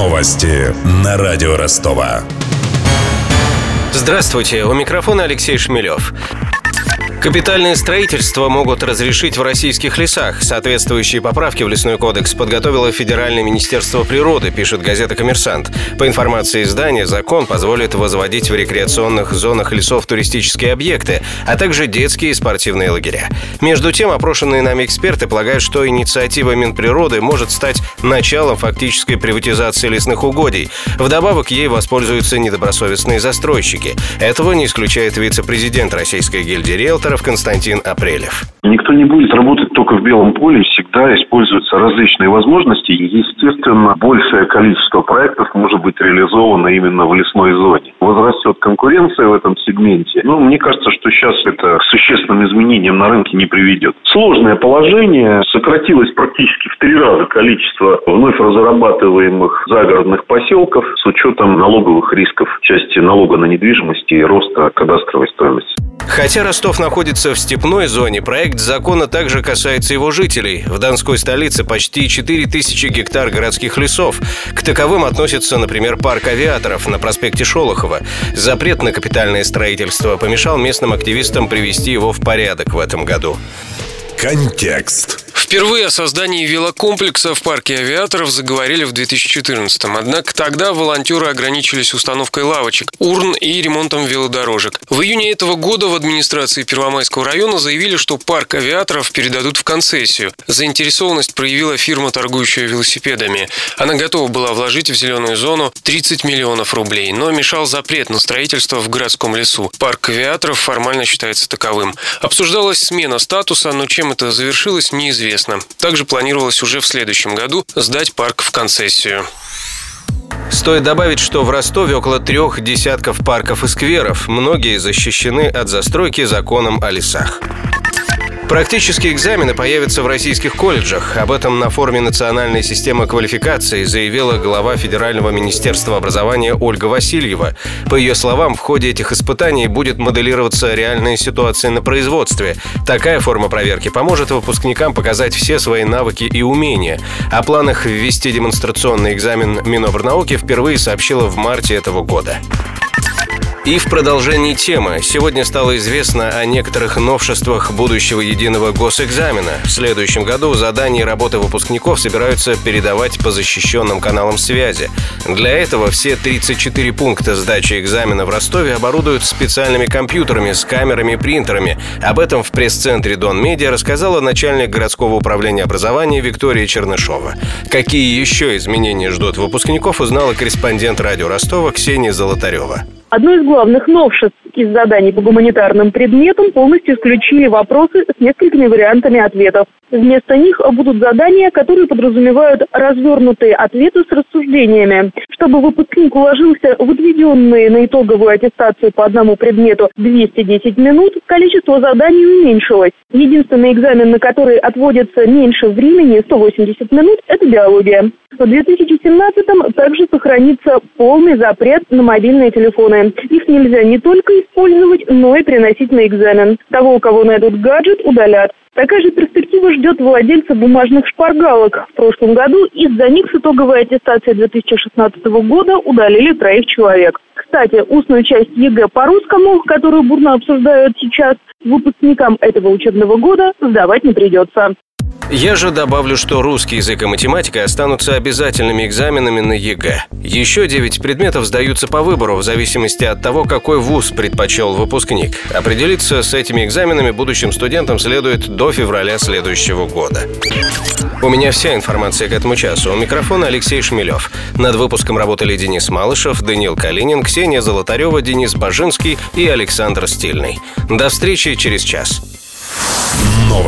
Новости на радио Ростова. Здравствуйте, у микрофона Алексей Шмелев. Капитальное строительство могут разрешить в российских лесах. Соответствующие поправки в лесной кодекс подготовило Федеральное министерство природы, пишет газета «Коммерсант». По информации издания, закон позволит возводить в рекреационных зонах лесов туристические объекты, а также детские и спортивные лагеря. Между тем, опрошенные нами эксперты полагают, что инициатива Минприроды может стать началом фактической приватизации лесных угодий. Вдобавок, ей воспользуются недобросовестные застройщики. Этого не исключает вице-президент Российской гильдии риэлторов авторов Константин Апрелев. Никто не будет работать только в белом поле, всегда используются различные возможности. Естественно, большее количество проектов может быть реализовано именно в лесной зоне. Возрастет конкуренция в этом сегменте. Но мне кажется, что сейчас это к существенным изменениям на рынке не приведет. Сложное положение. Сократилось практически в три раза количество вновь разрабатываемых загородных поселков с учетом налоговых рисков в части налога на недвижимость и роста кадастровой стоимости. Хотя Ростов находится в степной зоне, проект закона также касается его жителей. В Донской столице почти 4000 гектар городских лесов. К таковым относится, например, парк авиаторов на проспекте Шолохова. Запрет на капитальное строительство помешал местным активистам привести его в порядок в этом году. Контекст. Впервые о создании велокомплекса в парке авиаторов заговорили в 2014-м. Однако тогда волонтеры ограничились установкой лавочек, урн и ремонтом велодорожек. В июне этого года в администрации Первомайского района заявили, что парк авиаторов передадут в концессию. Заинтересованность проявила фирма, торгующая велосипедами. Она готова была вложить в зеленую зону 30 миллионов рублей, но мешал запрет на строительство в городском лесу. Парк авиаторов формально считается таковым. Обсуждалась смена статуса, но чем это завершилось, неизвестно известно. Также планировалось уже в следующем году сдать парк в концессию. Стоит добавить, что в Ростове около трех десятков парков и скверов. Многие защищены от застройки законом о лесах. Практические экзамены появятся в российских колледжах. Об этом на форуме национальной системы квалификации заявила глава Федерального министерства образования Ольга Васильева. По ее словам, в ходе этих испытаний будет моделироваться реальная ситуация на производстве. Такая форма проверки поможет выпускникам показать все свои навыки и умения. О планах ввести демонстрационный экзамен Минобрнауки впервые сообщила в марте этого года. И в продолжении темы. Сегодня стало известно о некоторых новшествах будущего единого госэкзамена. В следующем году задания и работы выпускников собираются передавать по защищенным каналам связи. Для этого все 34 пункта сдачи экзамена в Ростове оборудуют специальными компьютерами с камерами и принтерами. Об этом в пресс-центре Дон Медиа рассказала начальник городского управления образования Виктория Чернышова. Какие еще изменения ждут выпускников, узнала корреспондент радио Ростова Ксения Золотарева. Одно из главных новшеств из заданий по гуманитарным предметам полностью исключили вопросы с несколькими вариантами ответов. Вместо них будут задания, которые подразумевают развернутые ответы с рассуждениями. Чтобы выпускник уложился в отведенные на итоговую аттестацию по одному предмету 210 минут, количество заданий уменьшилось. Единственный экзамен, на который отводится меньше времени, 180 минут, это биология. В 2017-м также сохранится полный запрет на мобильные телефоны. Их нельзя не только использовать, но и приносить на экзамен. Того, у кого найдут гаджет, удалят. Такая же перспектива ждет владельца бумажных шпаргалок. В прошлом году из-за них с итоговой аттестации 2016 года удалили троих человек. Кстати, устную часть ЕГЭ по русскому, которую бурно обсуждают сейчас, выпускникам этого учебного года сдавать не придется. Я же добавлю, что русский язык и математика останутся обязательными экзаменами на ЕГЭ. Еще 9 предметов сдаются по выбору в зависимости от того, какой вуз предпочел выпускник. Определиться с этими экзаменами будущим студентам следует до февраля следующего года. У меня вся информация к этому часу. У микрофона Алексей Шмелев. Над выпуском работали Денис Малышев, Даниил Калинин, Ксения Золотарева, Денис Бажинский и Александр Стильный. До встречи через час.